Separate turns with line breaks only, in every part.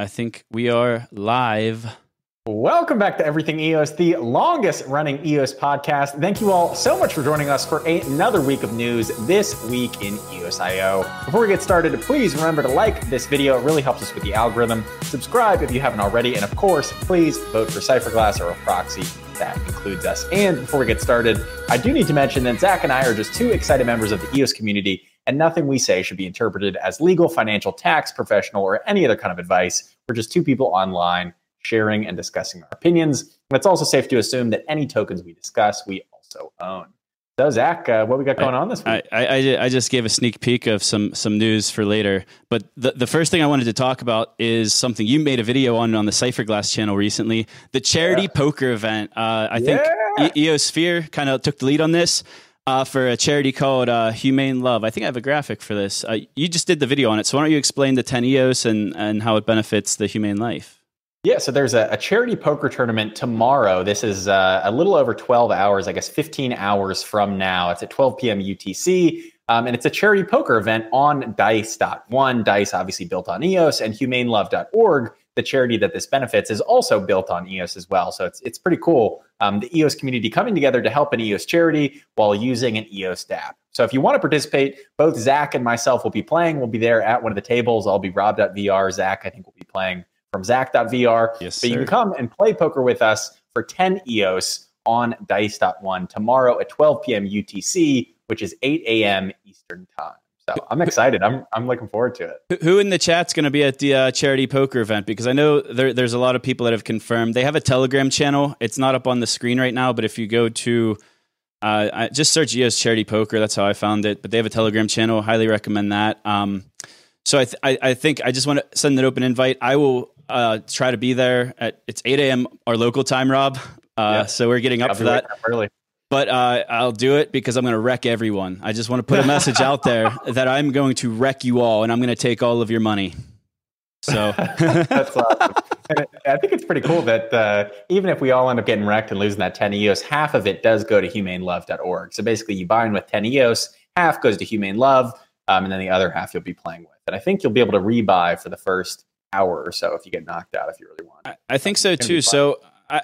I think we are live.
Welcome back to Everything EOS, the longest running EOS podcast. Thank you all so much for joining us for another week of news this week in EOS.io. Before we get started, please remember to like this video. It really helps us with the algorithm. Subscribe if you haven't already. And of course, please vote for Cypherglass or a proxy that includes us. And before we get started, I do need to mention that Zach and I are just two excited members of the EOS community and nothing we say should be interpreted as legal, financial, tax, professional, or any other kind of advice. We're just two people online sharing and discussing our opinions. And it's also safe to assume that any tokens we discuss, we also own. So, Zach, uh, what we got going
I,
on this week?
I, I, I, just gave a sneak peek of some some news for later. But the, the first thing I wanted to talk about is something you made a video on on the Cypherglass channel recently the charity yeah. poker event. Uh, I think yeah. e- Eosphere kind of took the lead on this uh, for a charity called uh, Humane Love. I think I have a graphic for this. Uh, you just did the video on it, so why don't you explain the 10 EOS and, and how it benefits the humane life?
Yeah, so there's a, a charity poker tournament tomorrow. This is uh, a little over 12 hours, I guess 15 hours from now. It's at 12 p.m. UTC. Um, and it's a charity poker event on dice.one. Dice, obviously built on EOS, and humanelove.org, the charity that this benefits, is also built on EOS as well. So it's, it's pretty cool. Um, the EOS community coming together to help an EOS charity while using an EOS DApp. So if you want to participate, both Zach and myself will be playing. We'll be there at one of the tables. I'll be Rob.VR. Zach, I think, will be playing from Zach.VR.
Yes,
but you can come and play poker with us for 10 EOS on Dice.one tomorrow at 12 p.m. UTC, which is 8 a.m. Eastern Time. So I'm excited. I'm I'm looking forward to
it. Who in the chat's going to be at the uh, charity poker event? Because I know there, there's a lot of people that have confirmed. They have a Telegram channel. It's not up on the screen right now, but if you go to uh, I just search EOS Charity Poker. That's how I found it. But they have a Telegram channel. Highly recommend that. Um, so I, th- I, I think I just want to send an open invite. I will uh, try to be there at it's 8 a.m. our local time, Rob. Uh, yeah. So we're getting up I'll for that
early.
But uh, I'll do it because I'm going to wreck everyone. I just want to put a message out there that I'm going to wreck you all, and I'm going to take all of your money. So
that's awesome. And I think it's pretty cool that uh, even if we all end up getting wrecked and losing that 10 EOS, half of it does go to humanelove.org. So basically, you buy in with 10 EOS, half goes to Humane Love, um, and then the other half you'll be playing with. And I think you'll be able to rebuy for the first hour or so if you get knocked out if you really want.
I, I think so too. So I,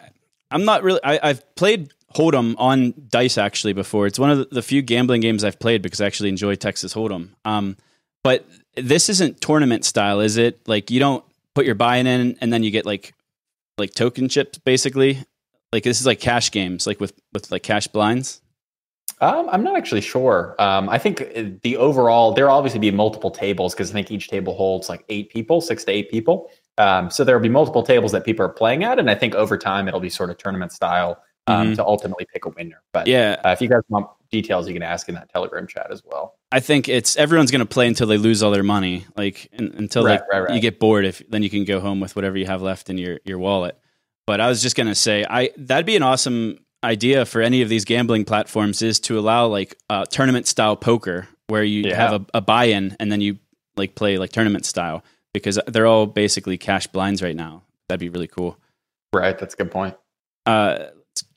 I'm not really. I, I've played Hold'em on Dice actually before. It's one of the few gambling games I've played because I actually enjoy Texas Hold'em. Um, but this isn't tournament style, is it? Like you don't put your buy-in in and then you get like like token chips basically. Like this is like cash games, like with with like cash blinds.
Um, I'm not actually sure. Um, I think the overall there will obviously be multiple tables because I think each table holds like eight people, six to eight people. Um, so there will be multiple tables that people are playing at, and I think over time it'll be sort of tournament style um, mm-hmm. to ultimately pick a winner. But
yeah,
uh, if you guys want details, you can ask in that Telegram chat as well.
I think it's everyone's going to play until they lose all their money, like in, until right, like, right, right. you get bored. If then you can go home with whatever you have left in your your wallet. But I was just going to say, I that'd be an awesome idea for any of these gambling platforms is to allow like uh, tournament style poker where you yeah. have a, a buy-in and then you like play like tournament style because they're all basically cash blinds right now. That'd be really cool.
Right, that's a good point.
Uh,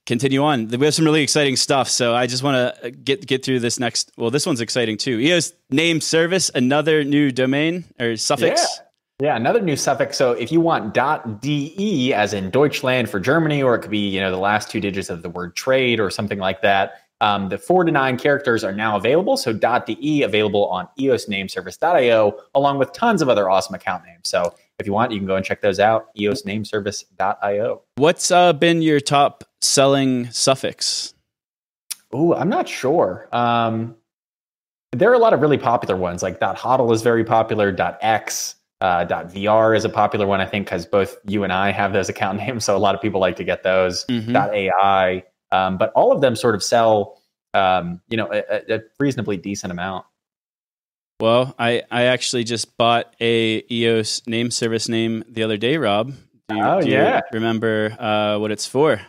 continue on. We have some really exciting stuff, so I just want to get get through this next. Well, this one's exciting too. EOS name service, another new domain or suffix.
Yeah. Yeah, another new suffix. So if you want .de as in Deutschland for Germany, or it could be you know the last two digits of the word trade or something like that. Um, the four to nine characters are now available. So .de available on eosnameservice.io, along with tons of other awesome account names. So if you want, you can go and check those out. eosnameservice.io.
What's uh, been your top selling suffix?
Oh, I'm not sure. Um, there are a lot of really popular ones, like .hodl is very popular. .x uh, .vr is a popular one, I think, because both you and I have those account names, so a lot of people like to get those. Mm-hmm. .ai, um, but all of them sort of sell, um, you know, a, a, reasonably decent amount.
Well, I I actually just bought a EOS name service name the other day, Rob.
Do you, oh do yeah.
remember uh, what it's for?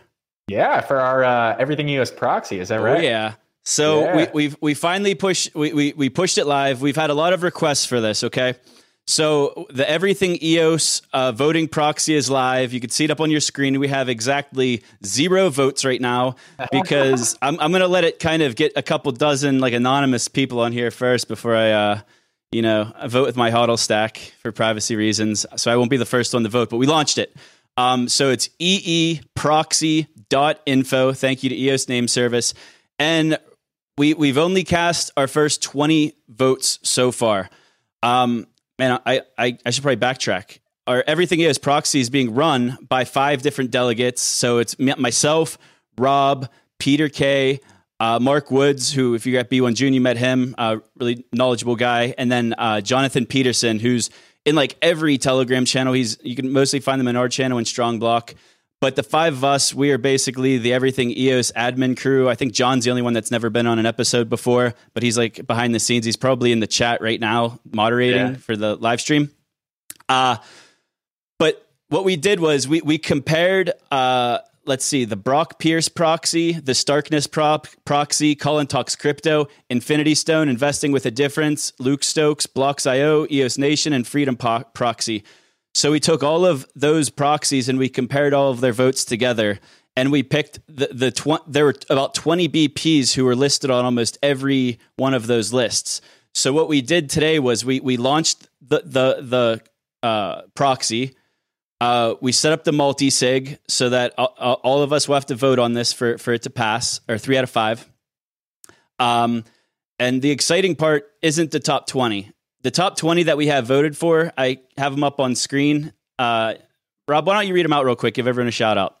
Yeah, for our uh, everything EOS proxy. Is that oh, right?
Oh, yeah. So yeah. we we've we finally pushed we, we we pushed it live. We've had a lot of requests for this. Okay. So the Everything EOS uh, voting proxy is live. You can see it up on your screen. We have exactly zero votes right now because I'm, I'm going to let it kind of get a couple dozen like anonymous people on here first before I, uh, you know, I vote with my HODL stack for privacy reasons, so I won't be the first one to vote. But we launched it. Um, so it's eeproxy.info. Thank you to EOS Name Service. And we, we've only cast our first 20 votes so far. Um, man, I, I, I should probably backtrack. Our Everything EOS proxy is being run by five different delegates. So it's myself, Rob, Peter K, uh, Mark Woods, who, if you're at B1 June, you met him, uh, really knowledgeable guy, and then uh, Jonathan Peterson, who's in like every Telegram channel. He's you can mostly find them in our channel in Strong Block. But the five of us, we are basically the everything EOS admin crew. I think John's the only one that's never been on an episode before, but he's like behind the scenes. He's probably in the chat right now, moderating yeah. for the live stream. Uh, but what we did was we we compared uh, let's see, the Brock Pierce proxy, the Starkness prop proxy, Colin Talks Crypto, Infinity Stone, Investing with a Difference, Luke Stokes, Blocks.io, EOS Nation, and Freedom po- proxy. So we took all of those proxies and we compared all of their votes together. And we picked the, the tw- there were about 20 BPs who were listed on almost every one of those lists. So what we did today was we, we launched the, the, the uh, proxy uh, we set up the multi sig so that all, all, of us will have to vote on this for, for it to pass, or three out of five. Um, and the exciting part isn't the top 20. The top 20 that we have voted for, I have them up on screen. Uh, Rob, why don't you read them out real quick? Give everyone a shout out.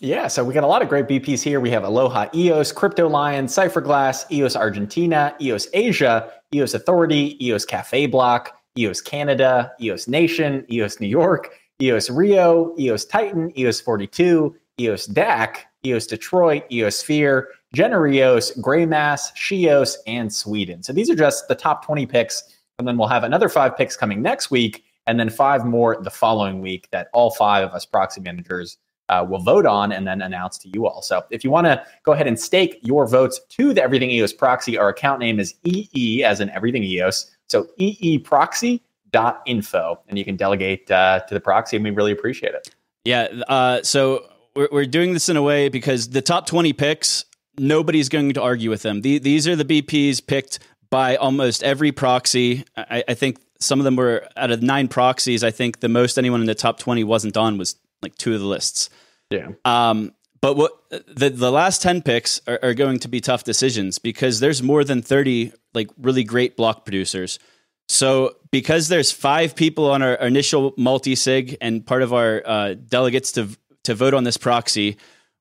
Yeah, so we got a lot of great BPs here. We have Aloha EOS, Crypto Lion, Cypherglass, EOS Argentina, EOS Asia, EOS Authority, EOS Cafe Block, EOS Canada, EOS Nation, EOS New York, EOS Rio, EOS Titan, EOS 42, EOS DAC, EOS Detroit, EOS Sphere, Genereos, Greymass, Shios, and Sweden. So these are just the top 20 picks. And then we'll have another five picks coming next week, and then five more the following week that all five of us proxy managers uh, will vote on and then announce to you all. So if you want to go ahead and stake your votes to the Everything EOS proxy, our account name is EE as in Everything EOS. So EE proxy dot info and you can delegate uh, to the proxy and we really appreciate it
yeah uh, so we're, we're doing this in a way because the top 20 picks nobody's going to argue with them the, these are the bps picked by almost every proxy. I, I, think some of them were out of nine proxies i think the most anyone in the top 20 wasn't on was like two of the lists.
Yeah.
Um, but what the the last 10 picks are, are going to be tough decisions because there's more than 30 like really great block producers. So, because there's five people on our initial multi sig and part of our uh, delegates to to vote on this proxy,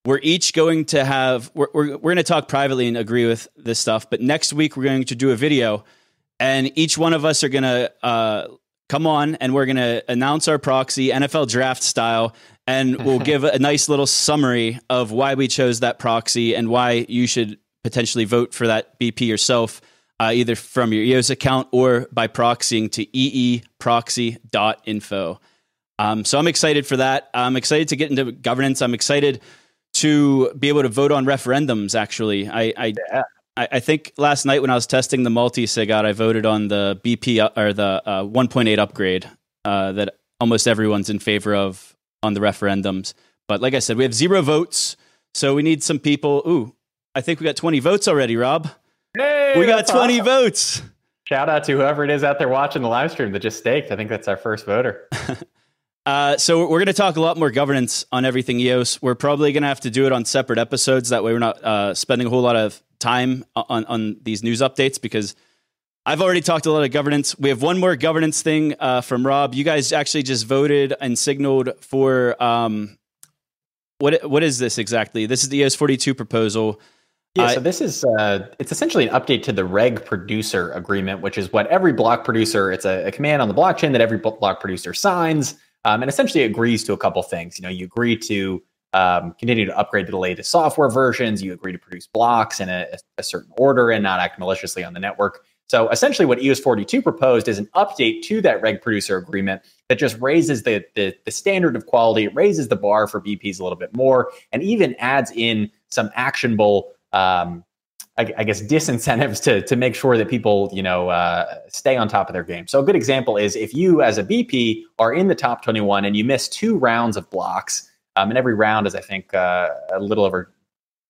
we're each going to have we're, we're, we're going to talk privately and agree with this stuff. But next week we're going to do a video, and each one of us are going to uh, come on and we're going to announce our proxy NFL draft style, and we'll give a nice little summary of why we chose that proxy and why you should potentially vote for that BP yourself uh, either from your EOS account or by proxying to eeproxy.info. Um, so I'm excited for that. I'm excited to get into governance. I'm excited to be able to vote on referendums. Actually, I I, yeah. I, I think last night when I was testing the multi sig out, I voted on the BP uh, or the uh, 1.8 upgrade uh, that almost everyone's in favor of on the referendums. But like I said, we have zero votes, so we need some people. Ooh, I think we got 20 votes already, Rob.
Hey,
we got 20 awesome. votes.
Shout out to whoever it is out there watching the live stream that just staked. I think that's our first voter.
uh, so we're going to talk a lot more governance on everything EOS. We're probably going to have to do it on separate episodes. That way, we're not uh, spending a whole lot of time on on these news updates because I've already talked a lot of governance. We have one more governance thing uh, from Rob. You guys actually just voted and signaled for um, what what is this exactly? This is the EOS 42 proposal.
Yeah, so this is uh, it's essentially an update to the reg producer agreement, which is what every block producer. It's a, a command on the blockchain that every block producer signs, um, and essentially agrees to a couple things. You know, you agree to um, continue to upgrade to the latest software versions. You agree to produce blocks in a, a, certain order and not act maliciously on the network. So essentially, what EOS 42 proposed is an update to that reg producer agreement that just raises the, the, the standard of quality, it raises the bar for BPs a little bit more, and even adds in some actionable um, I, guess disincentives to to make sure that people you know uh, stay on top of their game. So a good example is if you as a BP are in the top 21 and you miss two rounds of blocks, um, and every round is I think uh, a little over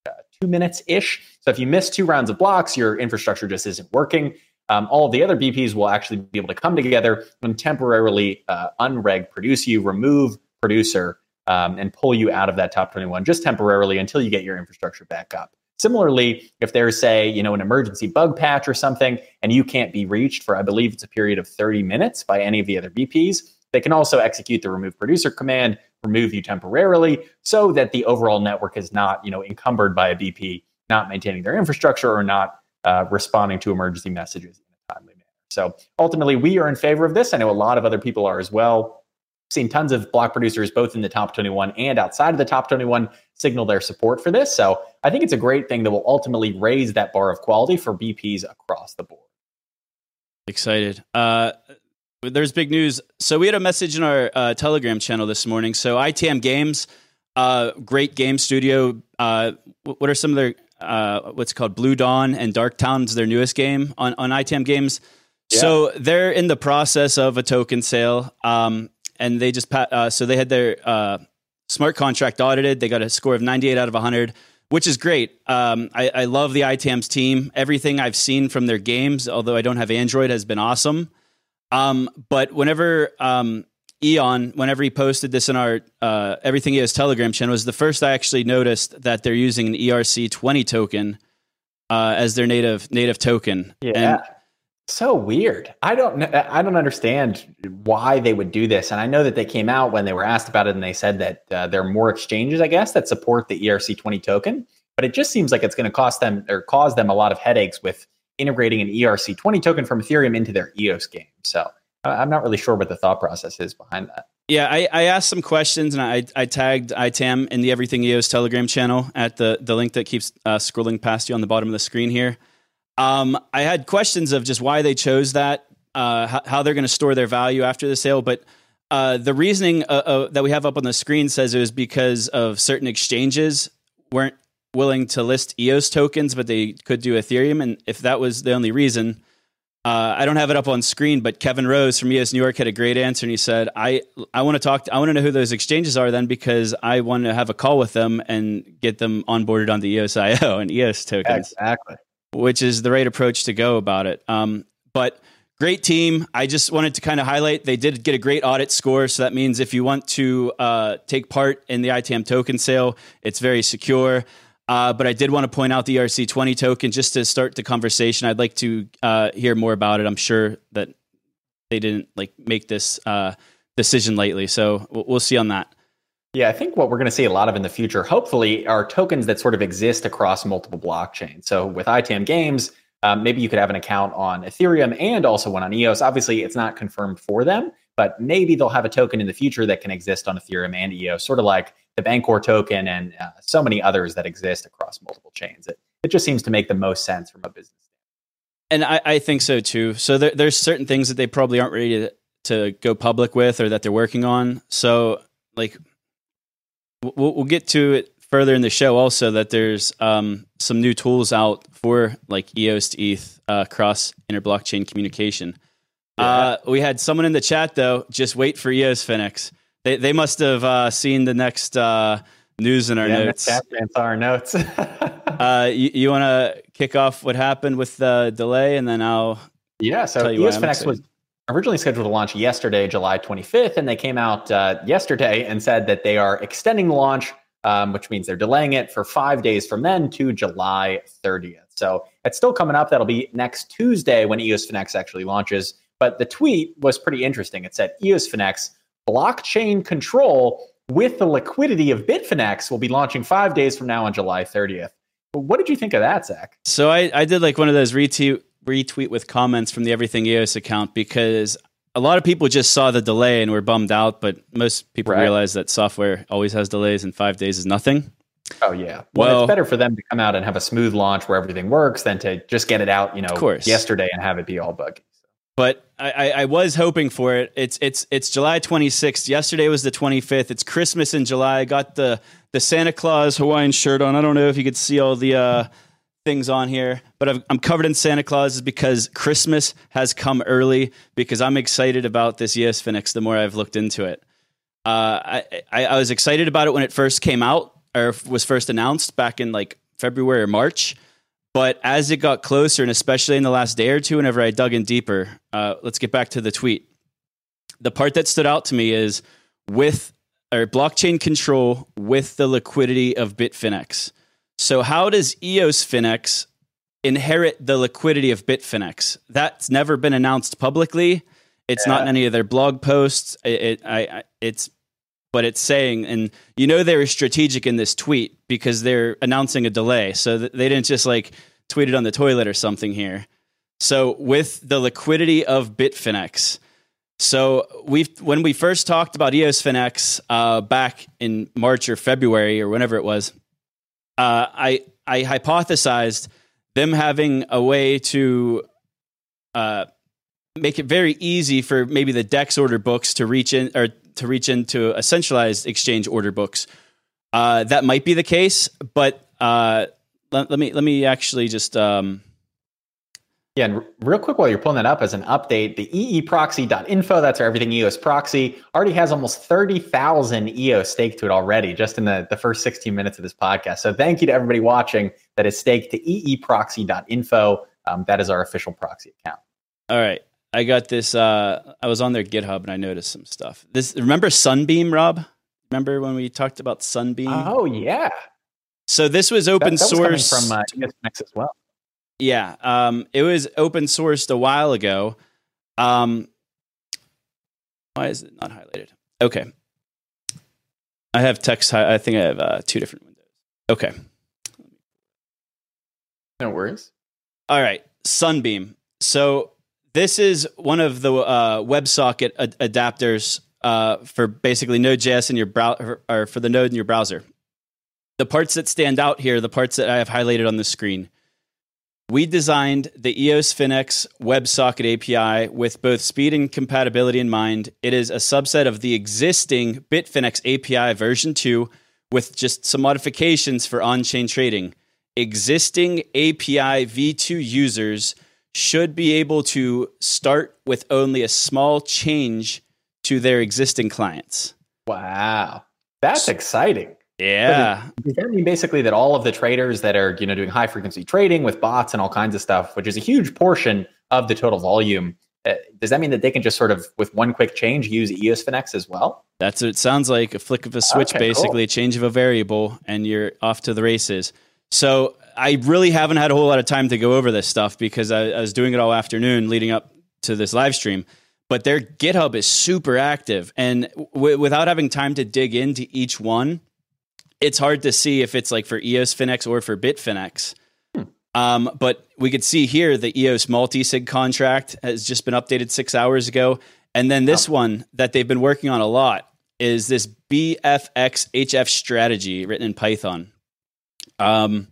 uh, two minutes ish. So if you miss two rounds of blocks, your infrastructure just isn't working. um, all of the other BPs will actually be able to come together and temporarily uh, unreg produce you, remove producer, um, and pull you out of that top 21 just temporarily until you get your infrastructure back up. Similarly, if there's say, you know, an emergency bug patch or something and you can't be reached for I believe it's a period of 30 minutes by any of the other BPs, they can also execute the remove producer command, remove you temporarily so that the overall network is not, you know, encumbered by a BP not maintaining their infrastructure or not uh, responding to emergency messages in a timely manner. So ultimately, we are in favor of this. I know a lot of other people are as well seen tons of block producers both in the top 21 and outside of the top 21 signal their support for this. So I think it's a great thing that will ultimately raise that bar of quality for BPs across the board.
Excited. Uh, there's big news. So we had a message in our uh, Telegram channel this morning. So ITAM Games, uh, great game studio. Uh, what are some of their uh, what's called Blue Dawn and Dark Town's their newest game on on ITAM Games. Yeah. So they're in the process of a token sale. Um, and they just uh, so they had their uh, smart contract audited. They got a score of 98 out of 100, which is great. Um, I, I, love the ITAM's team. Everything I've seen from their games, although I don't have Android, has been awesome. Um, but whenever um, Eon, whenever he posted this in our uh, Everything EOS Telegram channel, was the first I actually noticed that they're using an ERC20 token uh, as their native native token.
Yeah. And so weird. I don't I don't understand why they would do this. And I know that they came out when they were asked about it and they said that uh, there are more exchanges, I guess, that support the ERC20 token. But it just seems like it's going to cost them or cause them a lot of headaches with integrating an ERC20 token from Ethereum into their EOS game. So I'm not really sure what the thought process is behind that.
Yeah, I, I asked some questions and I, I tagged ITAM in the Everything EOS Telegram channel at the, the link that keeps uh, scrolling past you on the bottom of the screen here. Um, I had questions of just why they chose that, uh, how, how, they're going to store their value after the sale, but uh, the reasoning uh, uh, that we have up on the screen says it was because of certain exchanges weren't willing to list EOS tokens, but they could do Ethereum. And if that was the only reason, uh, I don't have it up on screen, but Kevin Rose from EOS New York had a great answer, and he said, "I I want to talk. I want to know who those exchanges are then, because I want to have a call with them and get them onboarded on the EOS IO and EOS tokens."
Exactly
which is the right approach to go about it. Um, but great team. I just wanted to kind of highlight they did get a great audit score. So that means if you want to uh, take part in the ITAM token sale, it's very secure. Uh, but I did want to point out the ERC20 token just to start the conversation. I'd like to uh, hear more about it. I'm sure that they didn't like make this uh, decision lately, so we'll see on that.
Yeah, I think what we're going to see a lot of in the future, hopefully, are tokens that sort of exist across multiple blockchains. So with ITAM Games, um, maybe you could have an account on Ethereum and also one on EOS. Obviously, it's not confirmed for them, but maybe they'll have a token in the future that can exist on Ethereum and EOS, sort of like the Bancor token and uh, so many others that exist across multiple chains. It, it just seems to make the most sense from a business. Standpoint.
And I, I think so too. So there, there's certain things that they probably aren't ready to, to go public with or that they're working on. So like we'll, we'll get to it further in the show also that there's um, some new tools out for like EOS to ETH uh, cross interblockchain communication. Yeah. Uh, we had someone in the chat though. Just wait for EOS Finex. They they must have uh, seen the next uh, news in our yeah, notes.
That's our notes.
Uh, you, you want to kick off what happened with the delay, and then I'll
yeah. So EOS Finex was originally scheduled to launch yesterday, July 25th, and they came out uh, yesterday and said that they are extending the launch, um, which means they're delaying it for five days from then to July 30th. So it's still coming up. That'll be next Tuesday when EOS Finex actually launches. But the tweet was pretty interesting. It said EOS Finex blockchain control with the liquidity of Bitfinex will be launching five days from now on July 30th. What did you think of that, Zach?
So I, I did like one of those retweet retweet with comments from the Everything EOS account because a lot of people just saw the delay and were bummed out, but most people right. realize that software always has delays and five days is nothing.
Oh yeah. Well, well, it's better for them to come out and have a smooth launch where everything works than to just get it out, you know, yesterday and have it be all buggy.
But I, I, was hoping for it. It's it's it's July 26th. Yesterday was the 25th. It's Christmas in July. I got the the Santa Claus Hawaiian shirt on. I don't know if you could see all the uh, things on here, but i am covered in Santa Claus is because Christmas has come early because I'm excited about this EOS Finex the more I've looked into it. Uh, I, I, I was excited about it when it first came out or was first announced back in like February or March, But as it got closer, and especially in the last day or two, whenever I dug in deeper, uh, let's get back to the tweet. The part that stood out to me is with or blockchain control with the liquidity of Bitfinex. So, how does EOS Finex inherit the liquidity of Bitfinex? That's never been announced publicly. It's yeah. not in any of their blog posts. It, it I, I, it's but it's saying, and you know they were strategic in this tweet because they're announcing a delay, so they didn't just like tweet it on the toilet or something here. So with the liquidity of Bitfinex, so we when we first talked about EOS Finex uh, back in March or February or whenever it was, uh, I I hypothesized them having a way to uh, make it very easy for maybe the DEX order books to reach in or to reach into a centralized exchange order books. Uh, that might be the case, but uh, let, let, me let me actually just. Um,
yeah, and real quick while you're pulling that up as an update, the eeproxy.info, that's our everything EOS proxy, already has almost 30,000 EOS staked to it already, just in the, the first 16 minutes of this podcast. So thank you to everybody watching that is staked to eeproxy.info. Um, that is our official proxy account.
All right. I got this. Uh, I was on their GitHub and I noticed some stuff. This remember Sunbeam, Rob? Remember when we talked about Sunbeam?
Oh yeah.
So this was open that, that source
from uh, as well.
Yeah, um, it was open sourced a while ago. Um, why is it not highlighted? Okay, I have text. I think I have uh, two different windows. Okay.
No worries.
All right, Sunbeam. So this is one of the uh, WebSocket ad- adapters uh, for basically Node.js in your browser, or for the node in your browser. The parts that stand out here, the parts that I have highlighted on the screen. We designed the EOS Finex WebSocket API with both speed and compatibility in mind. It is a subset of the existing Bitfinex API version 2 with just some modifications for on chain trading. Existing API v2 users should be able to start with only a small change to their existing clients.
Wow. That's exciting.
Yeah.
Does that mean basically that all of the traders that are, you know, doing high frequency trading with bots and all kinds of stuff, which is a huge portion of the total volume, uh, does that mean that they can just sort of, with one quick change, use EOS Finex as well?
That's it sounds like. A flick of a switch, okay, basically, cool. a change of a variable, and you're off to the races. So I really haven't had a whole lot of time to go over this stuff because I, I was doing it all afternoon leading up to this live stream. But their GitHub is super active, and w- without having time to dig into each one, it's hard to see if it's like for EOS Finex or for Bitfinex. Hmm. Um, but we could see here the EOS multi-sig contract has just been updated six hours ago. And then this oh. one that they've been working on a lot is this BFX HF strategy written in Python. Um,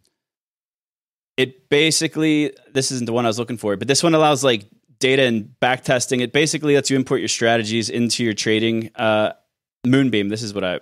it basically this isn't the one I was looking for, but this one allows like data and back testing. It basically lets you import your strategies into your trading. Uh, Moonbeam. This is what I.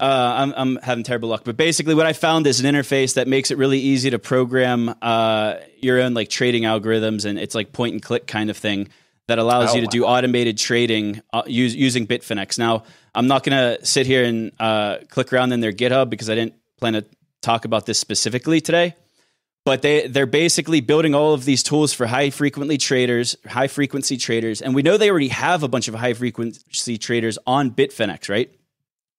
Uh, I'm I'm having terrible luck, but basically, what I found is an interface that makes it really easy to program uh, your own like trading algorithms, and it's like point and click kind of thing that allows oh, you to wow. do automated trading uh, use, using Bitfinex. Now, I'm not going to sit here and uh, click around in their GitHub because I didn't plan to talk about this specifically today. But they they're basically building all of these tools for high frequency traders, high frequency traders, and we know they already have a bunch of high frequency traders on Bitfinex, right?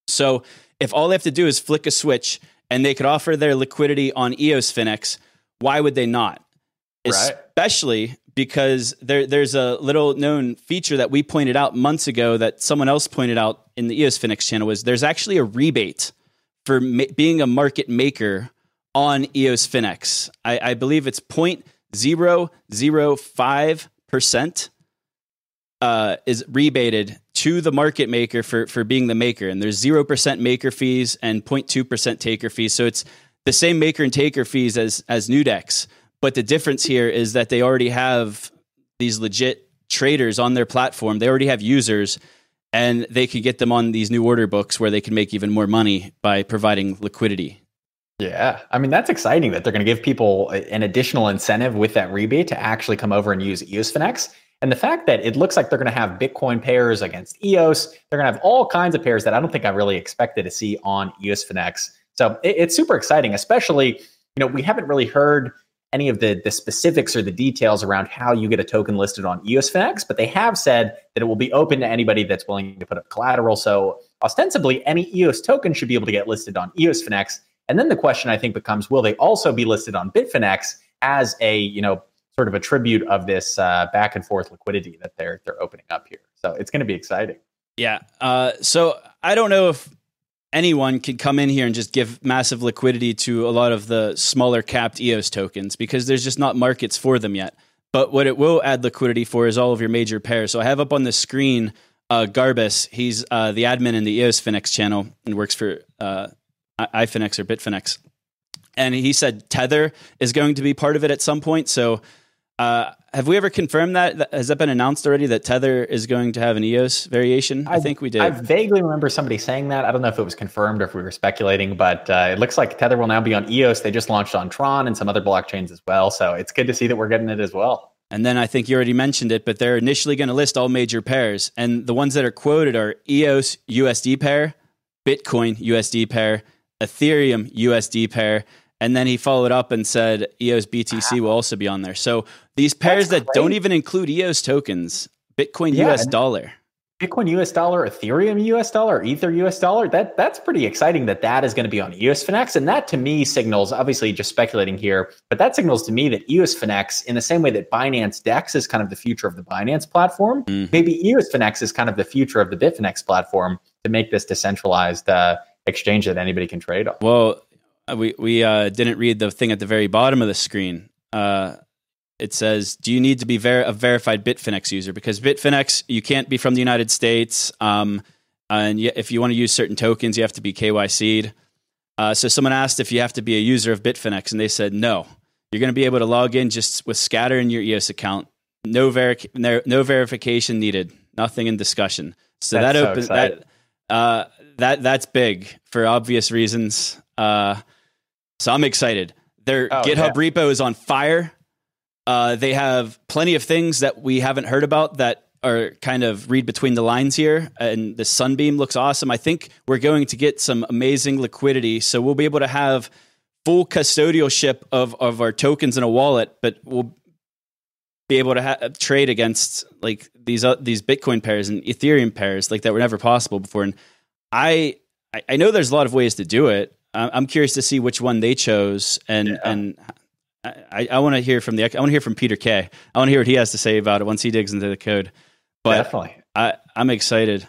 So if all they have to do is flick a switch and they could offer their liquidity on EOS Finex, why would they not? Right. Especially because there, there's a little known feature that we pointed out months ago that someone else pointed out in the EOS Finex channel was there's actually a rebate for ma- being a market maker on EOS Finex. I, I believe it's 0.005% uh, is rebated to the market maker for, for being the maker. And there's 0% maker fees and 0.2% taker fees. So it's the same maker and taker fees as, as Newdex. But the difference here is that they already have these legit traders on their platform. They already have users and they can get them on these new order books where they can make even more money by providing liquidity.
Yeah. I mean, that's exciting that they're going to give people an additional incentive with that rebate to actually come over and use EOS Finex. And the fact that it looks like they're going to have Bitcoin pairs against EOS, they're going to have all kinds of pairs that I don't think I really expected to see on EOS Finex. So it, it's super exciting, especially you know, we haven't really heard any of the the specifics or the details around how you get a token listed on EOSFinex, but they have said that it will be open to anybody that's willing to put up collateral. So ostensibly, any EOS token should be able to get listed on EOSFinex. And then the question I think becomes, will they also be listed on Bitfinex as a you know sort of a tribute of this uh, back and forth liquidity that they're they're opening up here? So it's going to be exciting.
Yeah. Uh, so I don't know if anyone can come in here and just give massive liquidity to a lot of the smaller capped EOS tokens because there's just not markets for them yet. But what it will add liquidity for is all of your major pairs. So I have up on the screen uh, Garbus. He's uh, the admin in the EOS Finex channel and works for uh, iFinex or Bitfinex. And he said Tether is going to be part of it at some point. So uh, have we ever confirmed that? Has that been announced already that Tether is going to have an EOS variation? I, I think we did.
I vaguely remember somebody saying that. I don't know if it was confirmed or if we were speculating, but uh, it looks like Tether will now be on EOS. They just launched on Tron and some other blockchains as well. So it's good to see that we're getting it as well.
And then I think you already mentioned it, but they're initially going to list all major pairs. And the ones that are quoted are EOS USD pair, Bitcoin USD pair, Ethereum USD pair, and then he followed up and said EOS BTC wow. will also be on there. So these pairs that don't even include EOS tokens, Bitcoin yeah, US dollar.
Bitcoin US dollar, Ethereum US dollar, Ether US dollar. That that's pretty exciting that that is going to be on EOSFinex, and that to me signals, obviously just speculating here, but that signals to me that EOSFinex, in the same way that Binance Dex is kind of the future of the Binance platform, mm. maybe EOSFinex is kind of the future of the Bitfinex platform to make this decentralized uh, exchange that anybody can trade on.
Well, we we uh, didn't read the thing at the very bottom of the screen. Uh, it says, "Do you need to be ver- a verified Bitfinex user?" Because Bitfinex, you can't be from the United States, um, and if you want to use certain tokens, you have to be KYC'd. Uh, so someone asked if you have to be a user of Bitfinex, and they said no. You're going to be able to log in just with Scatter in your EOS account. No, veri- no, no verification needed. Nothing in discussion. So that's that opens so that uh, that that's big for obvious reasons. Uh, so I'm excited. Their oh, GitHub yeah. repo is on fire. Uh, they have plenty of things that we haven't heard about that are kind of read between the lines here. And the Sunbeam looks awesome. I think we're going to get some amazing liquidity. So we'll be able to have full custodialship of, of our tokens in a wallet, but we'll be able to ha- trade against like these uh, these Bitcoin pairs and Ethereum pairs like that were never possible before. And I I know there's a lot of ways to do it. I'm curious to see which one they chose, and yeah. and I, I want to hear from the I want to hear from Peter Kay. I want to hear what he has to say about it once he digs into the code. But
Definitely,
I I'm excited.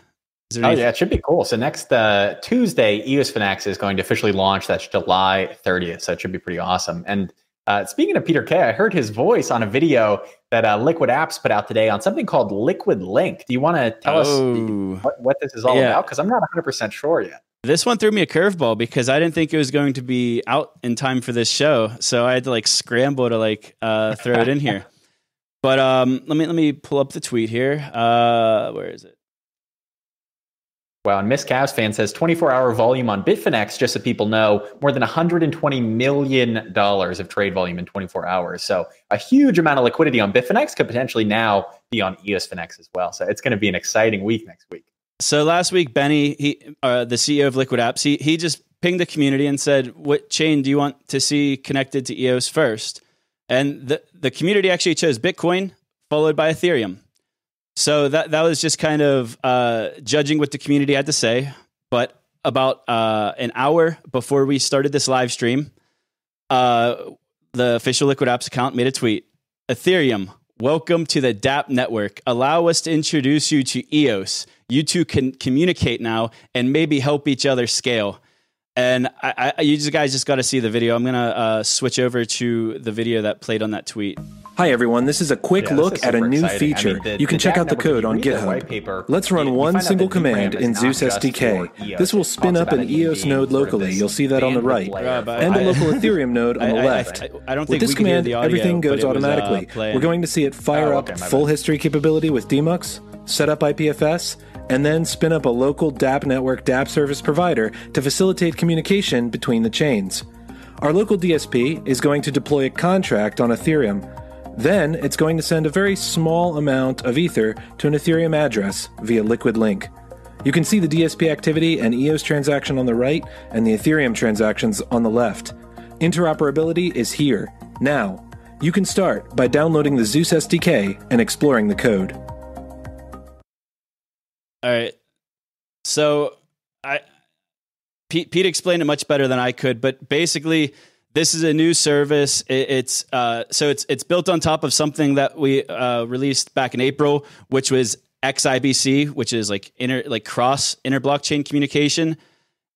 Oh anything? yeah, it should be cool. So next uh, Tuesday, EOSFinex is going to officially launch. That's July 30th. So it should be pretty awesome. And uh, speaking of Peter Kay, I heard his voice on a video that uh, Liquid Apps put out today on something called Liquid Link. Do you want to tell oh. us what, what, this is all yeah. about? Because I'm not 100% sure yet.
This one threw me a curveball because I didn't think it was going to be out in time for this show, so I had to like scramble to like uh, throw it in here. But um, let me let me pull up the tweet here. Uh, where is it?
Wow, and Miss Cavs fan says 24 hour volume on Bitfinex, just so people know, more than $120 million of trade volume in 24 hours. So a huge amount of liquidity on Bitfinex could potentially now be on EOSFinex as well. So it's going to be an exciting week next week.
So last week, Benny, he, uh, the CEO of Liquid Apps, he, he just pinged the community and said, "What chain do you want to see connected to EOS first? And the the community actually chose Bitcoin, followed by Ethereum. So that that was just kind of uh, judging what the community had to say. But about uh, an hour before we started this live stream, uh, the official Liquid Apps account made a tweet: Ethereum, welcome to the DApp network. Allow us to introduce you to EOS." You two can communicate now and maybe help each other scale. And I, I, you guys just got to see the video. I'm going to uh, switch over to the video that played on that tweet.
Hi, everyone. This is a quick yeah, look at a new exciting. feature. I mean, the, you can check out the code on GitHub. Paper, Let's run one single command in Zeus SDK. This will spin up an EOS node locally. You'll see that on the right. and a local Ethereum node on the left. I, don't think With this command, audio, everything goes automatically. Was, uh, We're going to see it fire oh, okay, up full history capability with Demux, set up IPFS, and then spin up a local DApp network DApp service provider to facilitate communication between the chains. Our local DSP is going to deploy a contract on Ethereum. Then it's going to send a very small amount of Ether to an Ethereum address via Liquid Link. You can see the DSP activity and EOS transaction on the right and the Ethereum transactions on the left. Interoperability is here, now. You can start by downloading the Zeus SDK and exploring the code.
All right. So I Pete, Pete explained it much better than I could, but basically this is a new service. It, it's uh, so it's it's built on top of something that we uh, released back in April, which was XIBC, which is like inter like cross inter blockchain communication,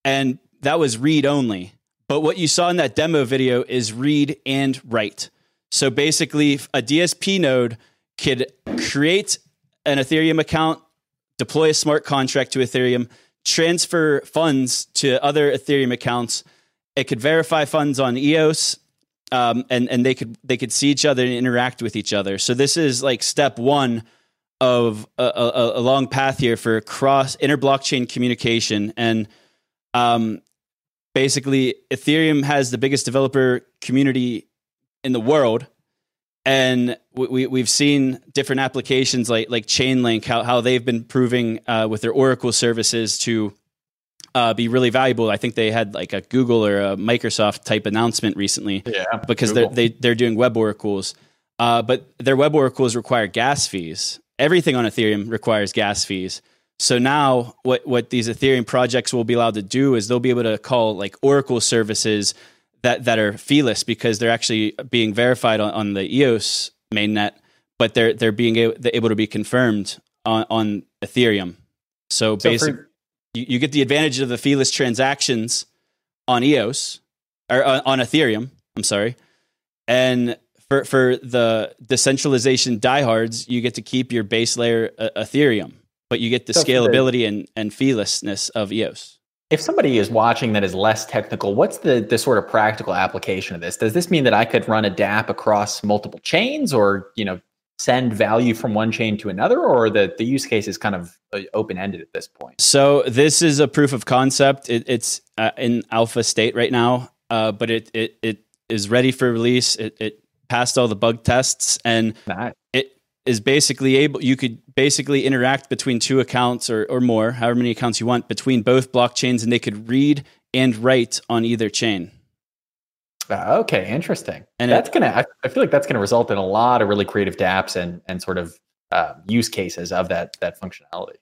and that was read only. But what you saw in that demo video is read and write. So basically, a DSP node could create an Ethereum account, deploy a smart contract to Ethereum, transfer funds to other Ethereum accounts. It could verify funds on EOS, um, and and they could they could see each other and interact with each other. So this is like step one of a, a, a long path here for cross inter blockchain communication and um, basically Ethereum has the biggest developer community in the world. And we, we, have seen different applications like, like Chainlink, how, how they've been proving uh, with their Oracle services to uh, be really valuable. I think they had like a Google or a Microsoft type announcement recently
yeah,
because they're, they, they're doing web oracles. Uh, but their web oracles require gas fees. Everything on Ethereum requires gas fees. So now what what these Ethereum projects will be allowed to do is they'll be able to call like Oracle services that that are feeless because they're actually being verified on, on the EOS mainnet, but they're they're being able, they're able to be confirmed on, on Ethereum. So, so basically, you, you, get the advantage of the feeless transactions on EOS or uh, on Ethereum. I'm sorry, and for for the decentralization diehards, you get to keep your base layer uh, Ethereum but you get the so scalability the, and, and feelessness of EOS.
If somebody is watching that is less technical, what's the, the sort of practical application of this? Does this mean that I could run a DApp across multiple chains or, you know, send value from one chain to another or the, the use case is kind of uh, open-ended at this point?
So this is a proof of concept. It, it's uh, in alpha state right now, uh, but it, it, it is ready for release. It, it passed all the bug tests and nice. Is basically able you could basically interact between two accounts or, or more however many accounts you want between both blockchains and they could read and write on either chain.
Uh, okay interesting. And that's it, gonna I, I, feel like that's gonna result in a lot of really creative dapps and and sort of uh, use cases of that that functionality.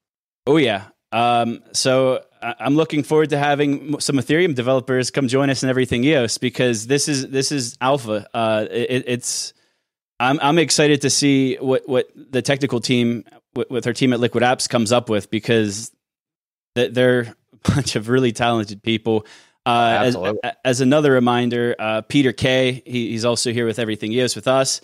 Oh yeah. Um, so I'm looking forward to having some Ethereum developers come join us in everything EOS because this is this is alpha. Uh, it, it's I'm I'm excited to see what what the technical team with, with our team at Liquid Apps comes up with because they're a bunch of really talented people. Uh, as, as, another reminder, uh, Peter Kay, he, he's also here with Everything EOS with us.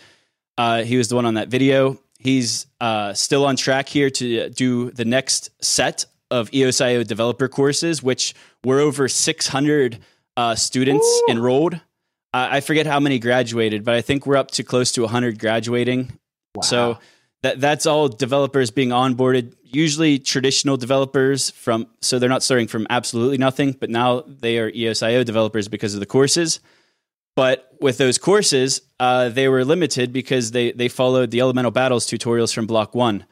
Uh, he was the one on that video. He's uh, still on track here to do the next set of EOSIO developer courses, which were over 600 uh, students Ooh. enrolled. I forget how many graduated, but I think we're up to close to 100 graduating. Wow. So that that's all developers being onboarded. Usually traditional developers from so they're not starting from absolutely nothing, but now they are EOSIO developers because of the courses. But with those courses, uh, they were limited because they they followed the elemental battles tutorials from Block One.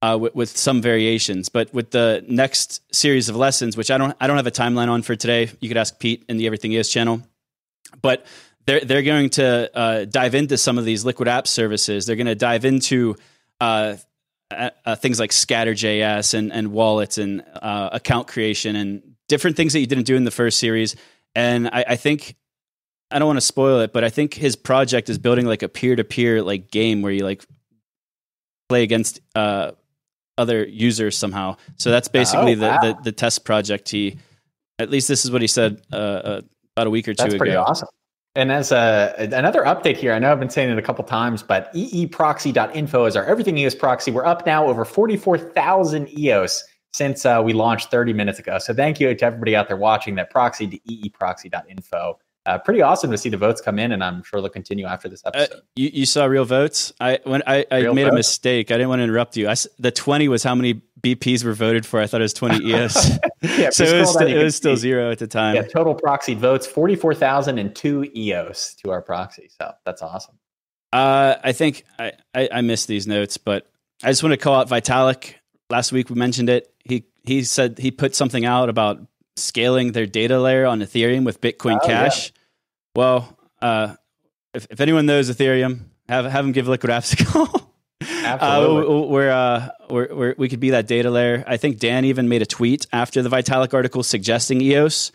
Uh, with, with, some variations. But with the next series of lessons, which I don't I don't have a timeline on for today, you could ask Pete in the Everything Is channel but they're they're going to uh, dive into some of these liquid app services. They're going to dive into uh, uh, things like Scatter.js and and wallets and uh, account creation and different things that you didn't do in the first series. And I, I think I don't want to spoil it, but I think his project is building like a peer to peer like game where you like play against uh, other users somehow. So that's basically oh, wow. the, the, the test project. He at least this is what he said uh, about a week or two
That's
ago.
pretty awesome. And as a, another update here, I know I've been saying it a couple times, but eeproxy.info is our everything EOS proxy. We're up now over 44,000 EOS since uh, we launched 30 minutes ago. So thank you to everybody out there watching that proxy to eeproxy.info uh, pretty awesome to see the votes come in, and I'm sure they'll continue after this uh, episode. Uh,
you, you, saw real votes. I when I, I made votes? a mistake. I didn't want to interrupt you. I, the 20 was how many BPs were voted for. I thought it was 20 EOS. yeah, so it was, still, it was still zero at the time.
Yeah, total proxy votes 44,002 EOS to our proxy. So that's awesome.
Uh, I think I, I, I missed these notes, but I just want to call out Vitalik. Last week we mentioned it. He he said he put something out about scaling their data layer on Ethereum with Bitcoin oh, Cash. Yeah Well, uh, if, if anyone knows Ethereum, have have them give Liquid Apps a call.
Absolutely.
Uh, we're, uh, we're, we're, we could be that data layer. I think Dan even made a tweet after the Vitalik article suggesting EOS.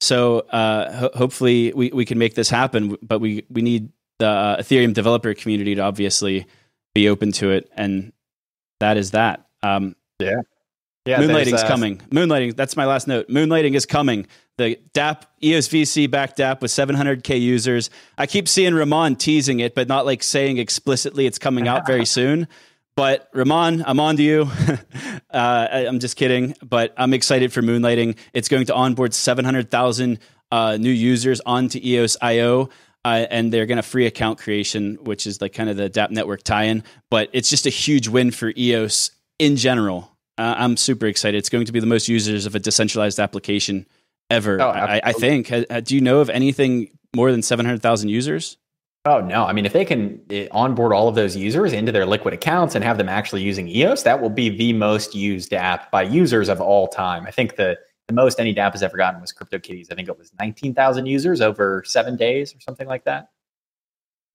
So uh, ho- hopefully we, we can make this happen. But we, we need the uh, Ethereum developer community to obviously be open to it. And that is that. Um,
yeah.
Yeah, Moonlighting's uh, coming. Moonlighting, that's my last note. Moonlighting is coming. The DAPP EOS VC backed DApp with 700K users. I keep seeing Ramon teasing it, but not like saying explicitly it's coming out very soon. But Ramon, I'm on to you. uh, I'm just kidding, but I'm excited for Moonlighting. It's going to onboard 700,000 uh, new users onto EOS IO. Uh, and they're going to free account creation, which is like kind of the DAPP network tie-in. But it's just a huge win for EOS in general. Uh, I'm super excited. It's going to be the most users of a decentralized application ever. Oh, I, I, think. Do you know of anything more than 700,000 users?
Oh no! I mean, if they can eh, onboard all of those users into their Liquid accounts and have them actually using EOS, that will be the most used app by users of all time. I think the the most any app has ever gotten was CryptoKitties. I think it was 19,000 users over seven days or something like that.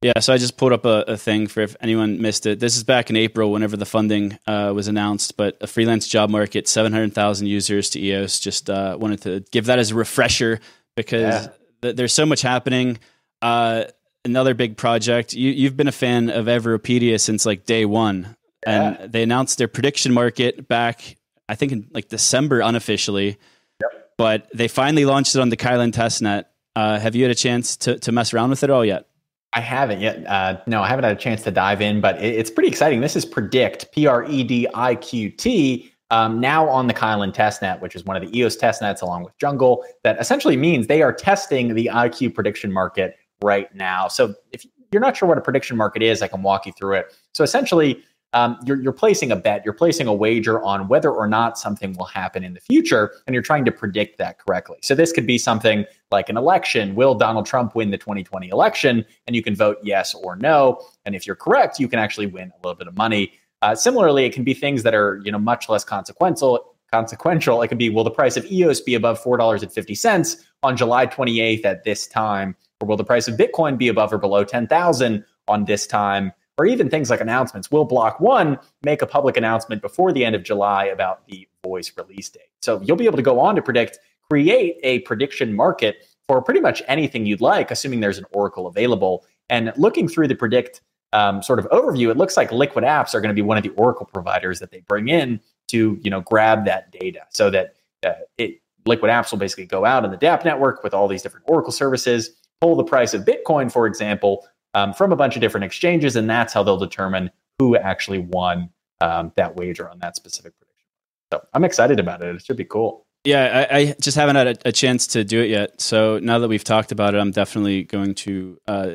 Yeah, so I just pulled up a, a, thing for if anyone missed it. This is back in April, whenever the funding uh, was announced. But a freelance job market, seven hundred thousand users to EOS. Just uh, wanted to give that as a refresher because yeah. th- there's so much happening. Uh, another big project. You, have been a fan of Everipedia since like day one, yeah. and they announced their prediction market back, I think in like December unofficially. Yep. But they finally launched it on the Kylin testnet. Uh, have you had a chance to to mess around with it all yet?
I haven't yet. Uh, no, I haven't had a chance to dive in, but it, it's pretty exciting. This is PredIQt, P R E D I Q T, um, now on the Kylin testnet, which is one of the EOS testnets along with Jungle. That essentially means they are testing the IQ prediction market right now. So if you're not sure what a prediction market is, I can walk you through it. So essentially, um, you're, you're placing a bet, you're placing a wager on whether or not something will happen in the future, and you're trying to predict that correctly. So this could be something like an election. Will Donald Trump win the 2020 election? And you can vote yes or no. And if you're correct, you can actually win a little bit of money. Uh, similarly, it can be things that are you know much less consequential. Consequential. It can be will the price of EOS be above four dollars and fifty cents on July 28th at this time, or will the price of Bitcoin be above or below ten thousand on this time? Or even things like announcements. Will Block One make a public announcement before the end of July about the voice release date? So you'll be able to go on to predict, create a prediction market for pretty much anything you'd like, assuming there's an Oracle available. And looking through the PredIQt um, sort of overview, it looks like Liquid Apps are going to be one of the Oracle providers that they bring in to you know grab that data, so that uh, it Liquid Apps will basically go out in the DApp network with all these different Oracle services, pull the price of Bitcoin, for example, um, from a bunch of different exchanges, and that's how they'll determine who actually won um, that wager on that specific prediction. So I'm excited about it. It should be cool.
Yeah, I, I just haven't had a, a, chance to do it yet. So now that we've talked about it, I'm definitely going to uh,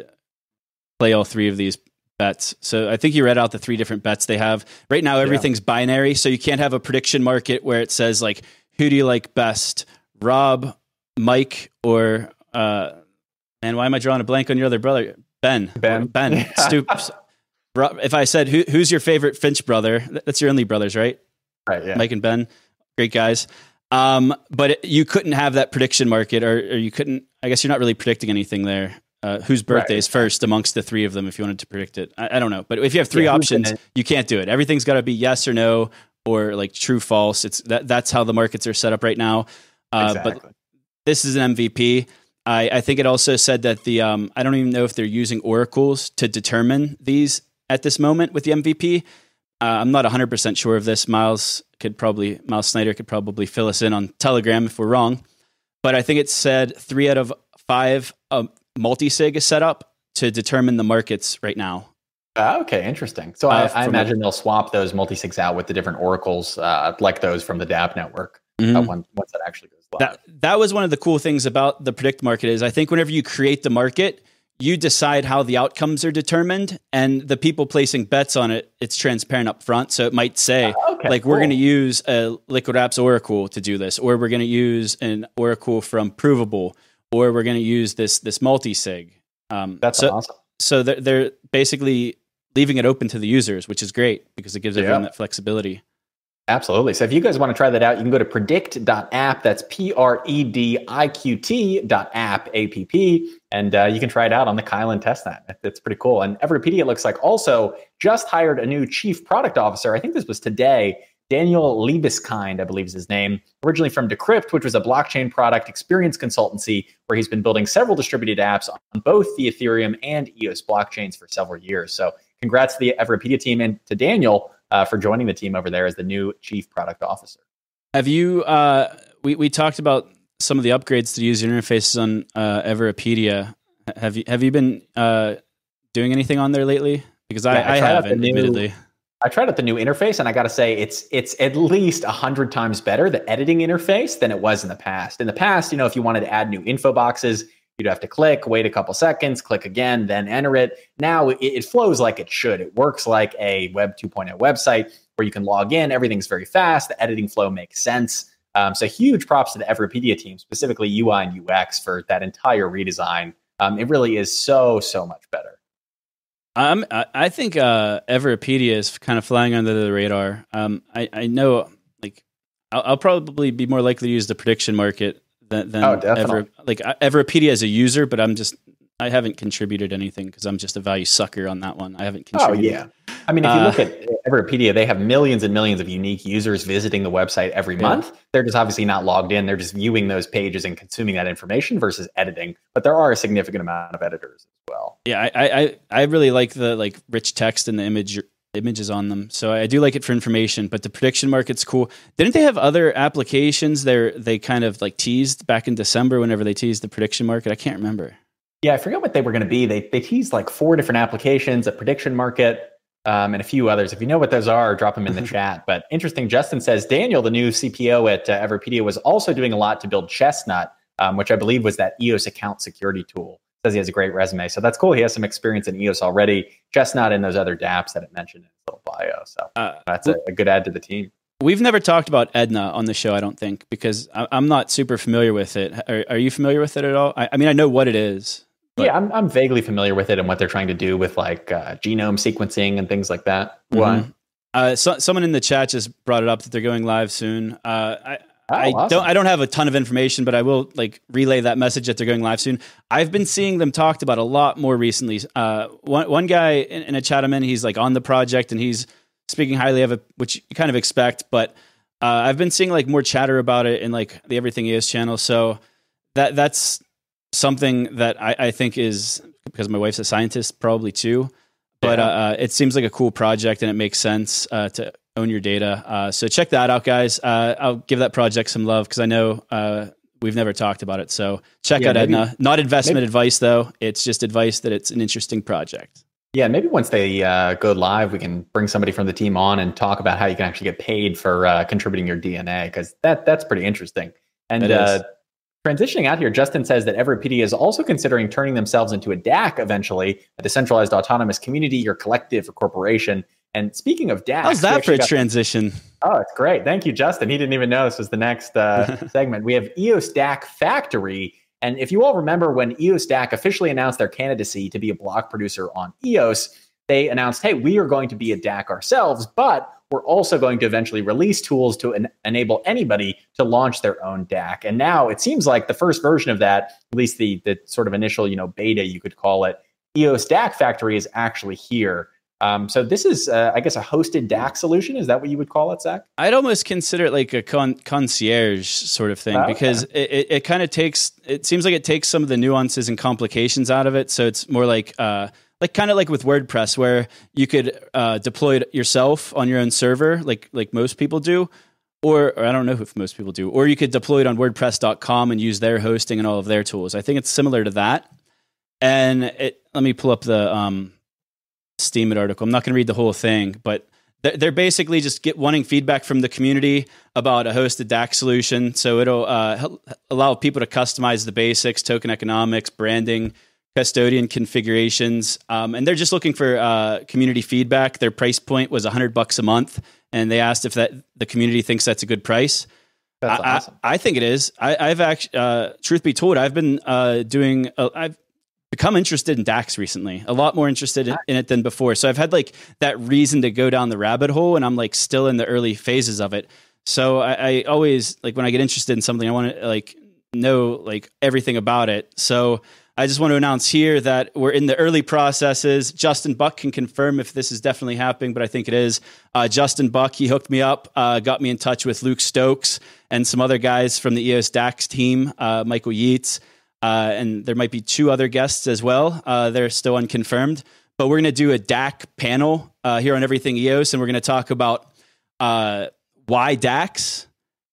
play all three of these bets. So I think you read out the three different bets they have. Right now, everything's yeah. binary. So you can't have a prediction market where it says, like, who do you like best? Rob, Mike, or, uh, and why am I drawing a blank on your other brother? Ben. Ben. Ben. Yeah. Stoops. If I said, Who, who's your favorite Finch brother? That's your only brothers, right?
Right. Yeah.
Mike and Ben. Great guys. Um, but it, you couldn't have that prediction market, or, or, you couldn't. I guess you're not really predicting anything there. Uh, whose birthday right. is first amongst the three of them if you wanted to predict it? I, I don't know. But if you have three yeah, options, you can't do it. Everything's got to be yes or no or like true false. It's that that's how the markets are set up right now. Uh, exactly. But this is an MVP. I, I think it also said that the um, I don't even know if they're using oracles to determine these at this moment with the MVP. Uh, I'm not 100% sure of this. Miles could probably Miles Snyder could probably fill us in on Telegram if we're wrong. But I think it said three out of five uh, multi-sig is set up to determine the markets right now.
Uh, okay, interesting. So uh, I, I imagine they'll swap those multi-sigs out with the different oracles, uh, like those from the DApp network. Uh, mm-hmm. once, once that actually goes live.
That that was one of the cool things about the PredIQt market is I think whenever you create the market, you decide how the outcomes are determined, and the people placing bets on it, it's transparent up front. So it might say uh, okay, like cool. we're going to use a Liquid Apps Oracle to do this, or we're going to use an Oracle from Provable, or we're going to use this this multi sig.
Um, That's
so,
awesome.
So they're, they're basically leaving it open to the users, which is great because it gives yeah. everyone that flexibility.
Absolutely. So if you guys want to try that out, you can go to prediqt.app. That's P R E D I Q T dot app, A-P-P, and uh, you can try it out on the Kylin testnet. That's pretty cool. And Everipedia, looks like, also just hired a new chief product officer. I think this was today. Daniel Liebeskind, I believe is his name, originally from Decrypt, which was a blockchain product experience consultancy where he's been building several distributed apps on both the Ethereum and EOS blockchains for several years. So congrats to the Everipedia team and to Daniel uh, for joining the team over there as the new chief product officer.
Have you? Uh, we we talked about some of the upgrades to user interfaces on uh, Everipedia. Have you have you been uh, doing anything on there lately? Because yeah, I, I, I haven't, new, admittedly.
I tried out the new interface, and I got to say, it's it's at least a hundred times better the editing interface than it was in the past. In the past, you know, if you wanted to add new info boxes, You'd have to click, wait a couple seconds, click again, then enter it. Now it, it flows like it should. It works like a Web 2.0 website where you can log in. Everything's very fast. The editing flow makes sense. Um, so huge props to the Everipedia team, specifically UI and UX for that entire redesign. Um, it really is so so much better.
Um, I think uh, Everipedia is kind of flying under the radar. Um, I, I know, like, I'll, I'll, probably be more likely to use the prediction market than, than oh, ever like Everipedia as a user, but I'm just I haven't contributed anything because I'm just a value sucker on that one. I haven't contributed.
Oh yeah, I mean if you uh, look at Everipedia, they have millions and millions of unique users visiting the website every yeah. month. They're just obviously not logged in. They're just viewing those pages and consuming that information versus editing. But there are a significant amount of editors as well.
Yeah, I I, I really like the like rich text and the image images on them. So I do like it for information, but the prediction market's cool. Didn't they have other applications there they kind of like teased back in December whenever they teased the prediction market? I can't remember.
Yeah, I forget what they were going to be. They they teased like four different applications, a prediction market, um, and a few others. If you know what those are, drop them in the chat. But interesting, Justin says Daniel, the new CPO at uh, Everipedia, was also doing a lot to build Chestnut, um, which I believe was that EOS account security tool says he has a great resume. So that's cool. He has some experience in EOS already, just not in those other dApps that it mentioned in his little bio. So uh, that's a, a, good add to the team.
We've never talked about Edna on the show, I don't think, because I, am not super familiar with it. Are, are, you familiar with it at all? I, I mean, I know what it is.
But. Yeah, I'm, I'm vaguely familiar with it and what they're trying to do with like uh, genome sequencing and things like that.
Mm-hmm. Uh, so, someone in the chat just brought it up that they're going live soon. Uh, I, Oh, I awesome. don't I don't have a ton of information, but I will like relay that message that they're going live soon. I've been seeing them talked about a lot more recently. Uh, one one guy in, in a chat I'm in, he's like on the project and he's speaking highly of it, which you kind of expect. But uh, I've been seeing like more chatter about it in like the Everything EOS channel. So that that's something that I, I think is because my wife's a scientist, probably too. But yeah. uh, it seems like a cool project and it makes sense uh, to own your data. Uh, so check that out, guys. Uh, I'll give that project some love because I know uh, we've never talked about it. So check yeah, out maybe, Edna. Not investment maybe, advice though. It's just advice that it's an interesting project.
Yeah, maybe once they uh, go live, we can bring somebody from the team on and talk about how you can actually get paid for uh, contributing your DNA because that that's pretty interesting. And uh, transitioning out here, Justin says that Everipedia is also considering turning themselves into a DAC eventually, a decentralized autonomous community or collective or corporation and speaking of DACs,
how's that for a transition?
oh, it's great. Thank you, Justin. He didn't even know this was the next uh, segment. We have EOS DAC Factory. And if you all remember when EOS DAC officially announced their candidacy to be a block producer on EOS, they announced, hey, we are going to be a DAC ourselves, but we're also going to eventually release tools to en- enable anybody to launch their own DAC. And now it seems like the first version of that, at least the, the sort of initial, you know, beta, you could call it, EOS DAC Factory is actually here. Um, so this is, uh, I guess, a hosted DAC solution. Is that what you would call it, Zach?
I'd almost consider it like a con- concierge sort of thing oh, because okay. it, it, it kind of takes. It seems like it takes some of the nuances and complications out of it. So it's more like. Uh, like kind of like with WordPress, where you could uh, deploy it yourself on your own server, like like most people do, or, or, I don't know if most people do, or you could deploy it on WordPress.com and use their hosting and all of their tools. I think it's similar to that. And it, let me pull up the um, Steemit article. I'm not going to read the whole thing, but they're basically just get wanting feedback from the community about a hosted DAC solution. So it'll uh, allow people to customize the basics, token economics, branding, custodian configurations, um, and they're just looking for uh, community feedback. Their price point was 100 bucks a month, and they asked if that the community thinks that's a good price.
That's I, awesome.
I, I think it is. I, have actually, uh, truth be told, I've been uh, doing. I've become interested in DACs recently, a lot more interested in, in, it than before. So I've had like that reason to go down the rabbit hole, and I'm like still in the early phases of it. So I, I always like when I get interested in something, I want to like know like everything about it. So I just want to announce here that we're in the early processes. Justin Buck can confirm if this is definitely happening, but I think it is. Uh, Justin Buck, he hooked me up, uh, got me in touch with Luke Stokes and some other guys from the EOS DAX team, uh, Michael Yeates, uh, and there might be two other guests as well. Uh, they're still unconfirmed, but we're going to do a DAC panel uh, here on Everything EOS, and we're going to talk about why DACs,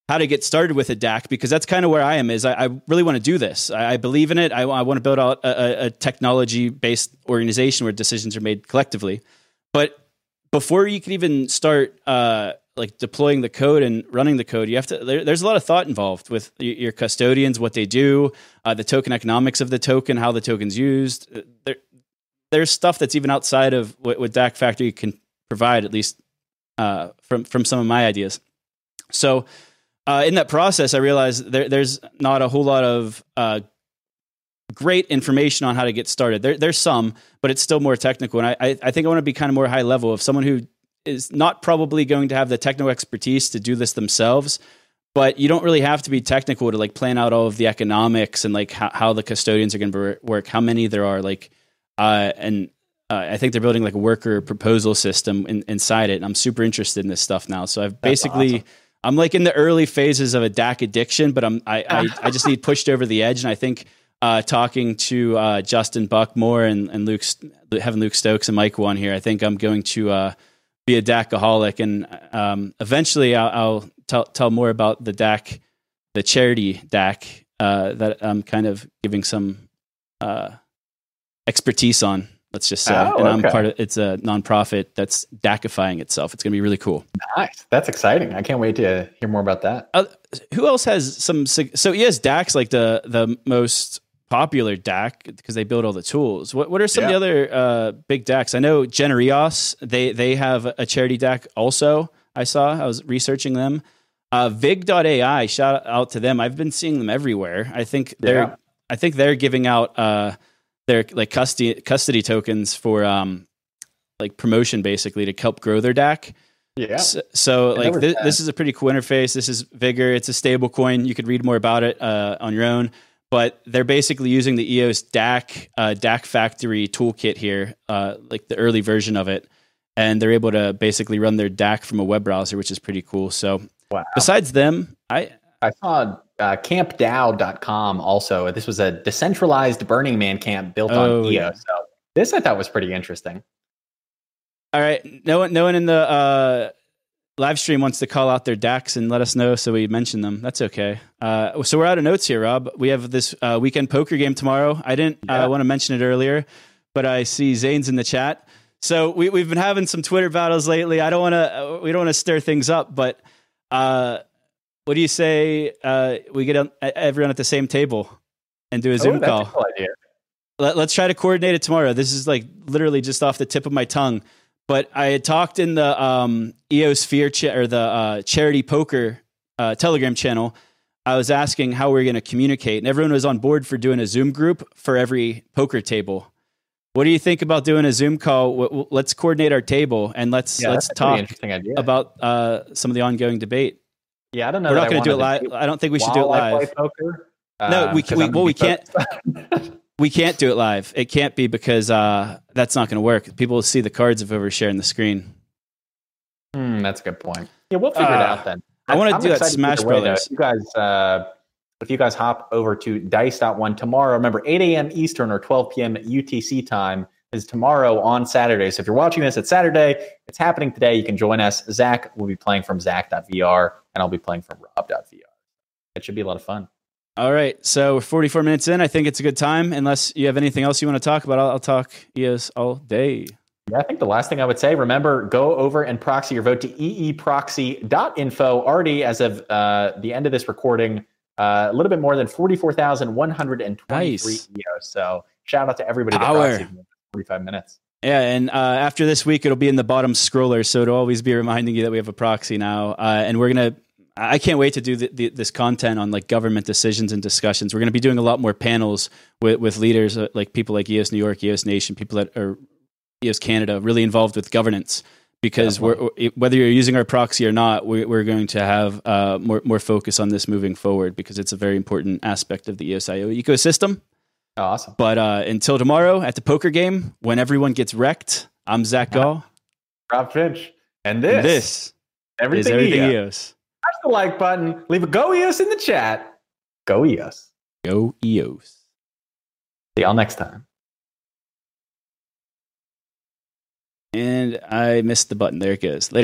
how to get started with a DAC because that's kind of where I am. Is I, I really want to do this. I, I believe in it. I, I, want to build out a, a technology based organization where decisions are made collectively. But before you can even start uh, like deploying the code and running the code, you have to. There, there's a lot of thought involved with your custodians, what they do, uh, the token economics of the token, how the token's used. Uh, there, there's stuff that's even outside of what, what DAC Factory can provide, at least uh, from from some of my ideas. So uh, in that process, I realized there, there's not a whole lot of uh, great information on how to get started. There, there's some, but it's still more technical. And I, I, I think I want to be kind of more high level of someone who is not probably going to have the techno expertise to do this themselves. But you don't really have to be technical to like plan out all of the economics and like how, how the custodians are going to work, how many there are, like, uh, and uh, I think they're building like a worker proposal system in, inside it. And I'm super interested in this stuff now. So I've That's basically awesome. I'm like in the early phases of a DAC addiction, but I'm I I, I just need pushed over the edge, and I think uh, talking to uh, Justin Buckmore and and Luke having Luke Stokes and Mike one here, I think I'm going to uh, be a DACaholic, and um, eventually I'll, I'll, tell tell more about the DAC, the charity DAC uh, that I'm kind of giving some uh, expertise on let's just say. Oh, and I'm part of it's a nonprofit that's DACifying itself. It's going to be really cool.
Nice. That's exciting. I can't wait to hear more about that.
Uh, who else has some so yes, DAC's like the the most popular DAC because they build all the tools. What what are some yeah. of the other uh, big DACs? I know Genereos, they they have a charity DAC also. I saw. I was researching them. Uh, Vig.ai, shout out to them. I've been seeing them everywhere. I think they're yeah. I think they're giving out uh, their like custody custody tokens for um like promotion basically to help grow their DAC.
Yeah.
So, so like th- this is a pretty cool interface. This is Vigor. It's a stable coin. You could read more about it uh, on your own. But they're basically using the EOS DAC uh, DAC Factory toolkit here, uh, like the early version of it, and they're able to basically run their DAC from a web browser, which is pretty cool. So wow. besides them, I
I saw uh, campdao.com also. This was a decentralized Burning Man camp built oh, on EOS. So this I thought was pretty interesting.
All right. No one, no one in the uh, live stream wants to call out their DACs and let us know so we mention them. That's okay. Uh, so we're out of notes here, Rob. We have this uh, weekend poker game tomorrow. I didn't uh, want to mention it earlier, but I see Zane's in the chat. So we, we've been having some Twitter battles lately. I don't want to. Uh, we don't want to stir things up, but uh, what do you say? Uh, we get everyone at the same table and do a Zoom oh, call. A cool Let, us try to coordinate it tomorrow. This is like literally just off the tip of my tongue. But I had talked in the um, EOSphere cha- or the uh, charity poker uh, Telegram channel. I was asking how we are going to communicate, and everyone was on board for doing a Zoom group for every poker table. What do you think about doing a Zoom call? Let's coordinate our table and let's yeah, let's talk about uh, some of the ongoing debate.
Yeah, I don't know.
We're not going to do it live. I don't think we should do it live. poker. No, we, uh, we well we can't. we can't do it live. It can't be because uh, that's not going to work. People will see the cards if over sharing the screen.
Hmm, that's a good point. Yeah, we'll figure uh, it out then.
I, I want to do that Smash Brothers.
you guys, uh, if you guys hop over to Dice.one tomorrow, remember 8 a.m. Eastern or 12 p.m. UTC time is tomorrow on Saturday. So if you're watching this, it's Saturday. It's happening today. You can join us. Zach will be playing from Zach.vr and I'll be playing from Rob.vr. It should be a lot of fun.
All right. So we're 44 minutes in. I think it's a good time. Unless you have anything else you want to talk about, I'll, I'll talk EOS all day.
Yeah, I think the last thing I would say, remember, go over and proxy your vote to eeproxy.info. Already, as of uh, the end of this recording, uh, a little bit more than 44,123 nice. EOS. So shout out to everybody that proxied 45 minutes.
Yeah, and uh, after this week, it'll be in the bottom scroller, so it'll always be reminding you that we have a proxy now. Uh, and we're gonna, I can't wait to do the, the, this content on like government decisions and discussions. We're going to be doing a lot more panels with, with leaders uh, like people like EOS New York, EOS Nation, people that are EOS Canada, really involved with governance. Because we're, whether you're using our proxy or not, we, are going to have uh, more more focus on this moving forward because it's a very important aspect of the EOSIO ecosystem.
awesome!
But uh, until tomorrow at the poker game, when everyone gets wrecked, I'm Zach Gall,
Rob Finch, and this,
and this
everything,
everything EOS. EOS
the like button. Leave a go EOS in the chat. Go EOS.
Go EOS.
See y'all next time.
And I missed the button. There it goes. Later.